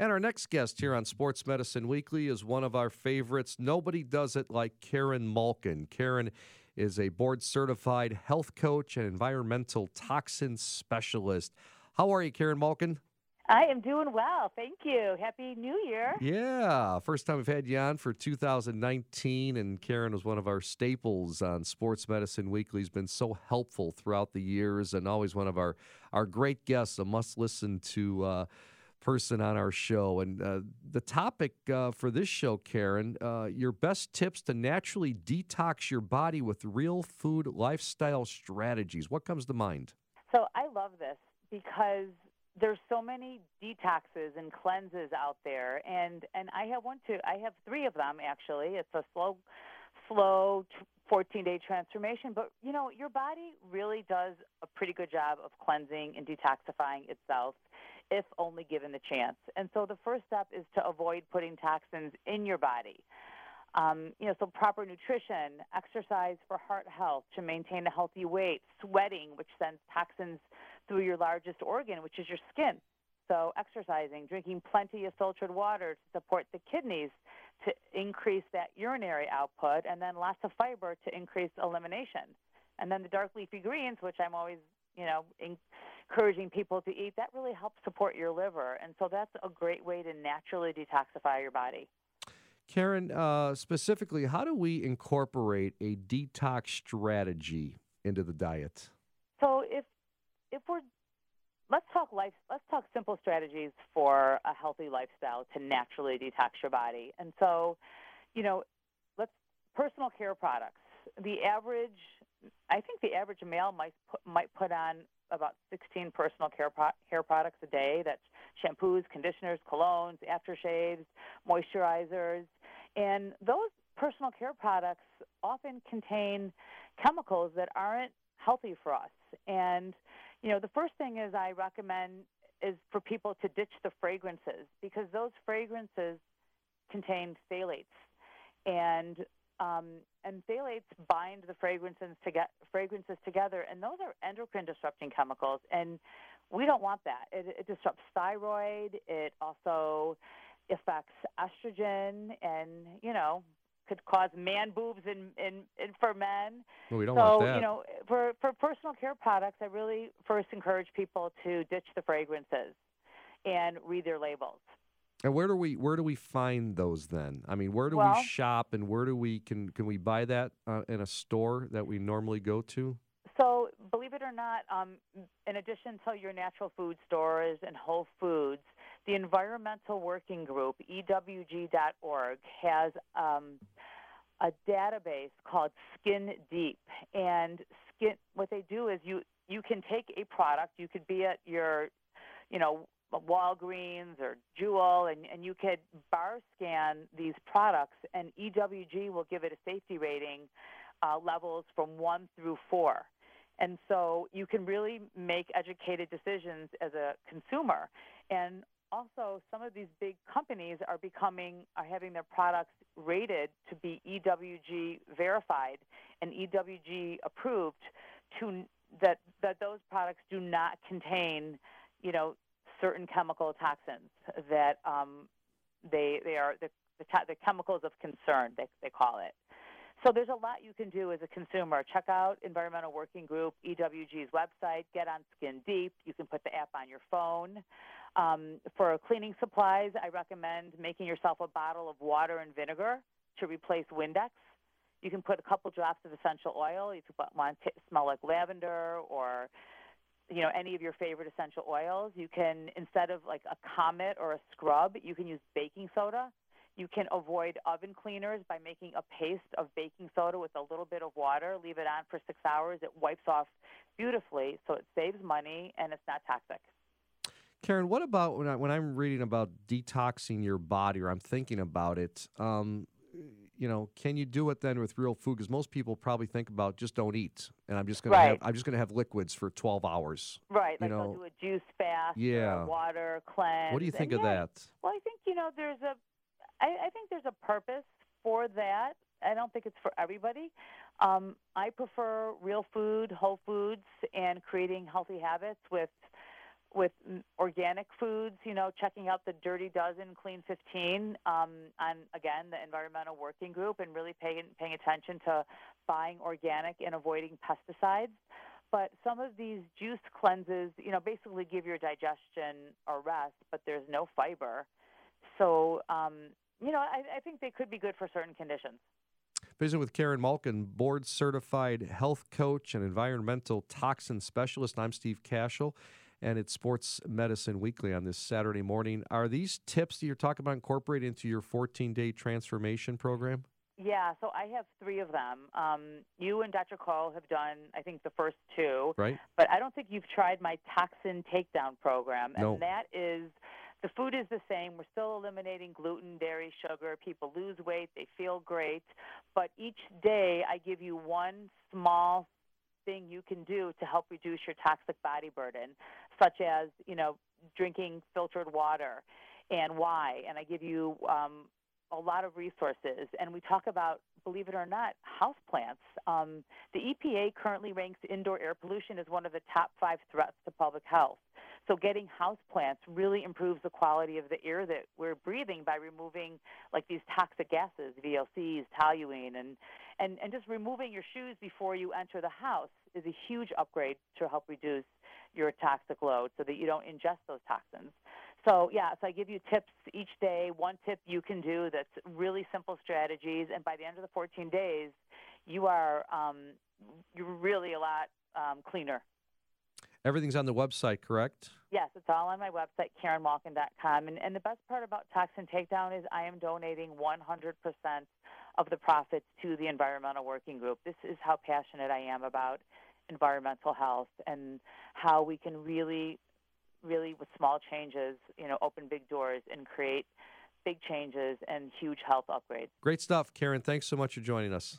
And our next guest here on Sports Medicine Weekly is one of our favorites. Nobody does it like Karen Malkin. Karen is a board certified health coach and environmental toxin specialist. How are you, Karen Malkin? I am doing well. Thank you. Happy New Year. Yeah. First time we've had you on for 2019. And Karen was one of our staples on Sports Medicine Weekly. Has been so helpful throughout the years and always one of our, our great guests, a must listen to. Uh, person on our show. And uh, the topic uh, for this show, Karen, uh, your best tips to naturally detox your body with real food lifestyle strategies. What comes to mind? So I love this because there's so many detoxes and cleanses out there and and I have one too. I have 3 of them actually. It's a slow slow 14 day transformation, but you know, your body really does a pretty good job of cleansing and detoxifying itself if only given the chance. And so the first step is to avoid putting toxins in your body. Um, you know, so proper nutrition, exercise for heart health to maintain a healthy weight, sweating, which sends toxins through your largest organ, which is your skin. So exercising, drinking plenty of filtered water to support the kidneys to increase that urinary output, and then lots of fiber to increase elimination. And then the dark leafy greens, which I'm always, you know, encouraging people to eat, that really helps support your liver. And so that's a great way to naturally detoxify your body. Karen, uh, specifically, how do we incorporate a detox strategy into the diet? So if if we're let's talk life let's talk simple strategies for a healthy lifestyle to naturally detox your body. And so, you know, let's personal care products. The average I think the average male might put, might put on about 16 personal care pro- hair products a day. That's shampoos, conditioners, colognes, aftershaves, moisturizers, and those personal care products often contain chemicals that aren't healthy for us. And you know, the first thing is I recommend is for people to ditch the fragrances because those fragrances contain phthalates, and um, and phthalates bind the fragrances, to get, fragrances together, and those are endocrine disrupting chemicals, and we don't want that. It, it disrupts thyroid. It also affects estrogen, and you know could cause man boobs in, in, in for men. Well, we don't so, want that. you know, for, for personal care products, I really first encourage people to ditch the fragrances and read their labels. And where do we where do we find those then? I mean, where do Well- we shop, and where do we can can we buy that uh, in a store that we normally go to? So, believe it or not, um, in addition to your natural food stores and Whole Foods, the Environmental Working Group, EWG.org, has um, a database called Skin Deep. And skin, what they do is you you can take a product. You could be at your, you know, Walgreens or Jewel, and, and you could bar scan these products, and EWG will give it a safety rating uh, levels from one through four. And so you can really make educated decisions as a consumer. And also, some of these big companies are becoming, are having their products rated to be EWG verified and EWG approved to that, that those products do not contain, you know, certain chemical toxins that um, they, they are the, the, the chemicals of concern, they, they call it. So there's a lot you can do as a consumer. Check out Environmental Working Group, EWG's website. Get on Skin Deep. You can put the app on your phone. Um, for cleaning supplies, I recommend making yourself a bottle of water and vinegar to replace Windex. You can put a couple drops of essential oil if you want to smell like lavender or you know any of your favorite essential oils. You can instead of like a Comet or a scrub, you can use baking soda. You can avoid oven cleaners by making a paste of baking soda with a little bit of water. Leave it on for six hours. It wipes off beautifully, so it saves money and it's not toxic. Karen, what about when I when I'm reading about detoxing your body or I'm thinking about it? Um, you know, can you do it then with real food? Because most people probably think about just don't eat, and I'm just gonna have I'm just gonna have liquids for 12 hours. Right, You like know, they'll do a juice fast, yeah. water cleanse. What do you think and of yeah, that? Well, I think you know there's a, I, I think there's a purpose for that. I don't think it's for everybody. Um, I prefer real food, whole foods, and creating healthy habits with with organic foods, you know, checking out the Dirty Dozen, Clean 15 um, again, the Environmental Working Group and really paying, paying attention to buying organic and avoiding pesticides. But some of these juice cleanses, you know, basically give your digestion a rest, but there's no fiber. So, um, you know, I, I think they could be good for certain conditions. Visit with Karen Malkin, board certified health coach and environmental toxin specialist. I'm Steve Kashul, and it's Sports Medicine Weekly on this Saturday morning. Are these tips that you're talking about incorporated into your 14 day transformation program? Yeah, so I have three of them. Um, you and Dr. Cole have done, I think, the first two. Right. But I don't think you've tried my toxin takedown program. And No. that is the food is the same. We're still eliminating gluten, dairy, sugar. People lose weight, they feel great. But each day I give you one small thing you can do to help reduce your toxic body burden, such as, you know, drinking filtered water and why. And I give you um, a lot of resources. And we talk about, believe it or not, houseplants. Um, the EPA currently ranks indoor air pollution as one of the top five threats to public health. So getting houseplants really improves the quality of the air that we're breathing by removing like these toxic gases, VOCs, toluene, and, and, and just removing your shoes before you enter the house is a huge upgrade to help reduce your toxic load so that you don't ingest those toxins. So yeah, so I give you tips each day. One tip you can do that's really simple strategies, and by the end of the 14 days, you are um, you're really a lot um, cleaner. Everything's on the website, correct? Yes, it's all on my website, KarenMalkin.com. And, and the best part about Toxin Takedown is I am donating 100% of the profits to the Environmental Working Group. This is how passionate I am about environmental health and how we can really, really, with small changes, you know, open big doors and create big changes and huge health upgrades. Great stuff, Karen. Thanks so much for joining us.